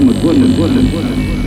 Максима Горина. Горина. Горина.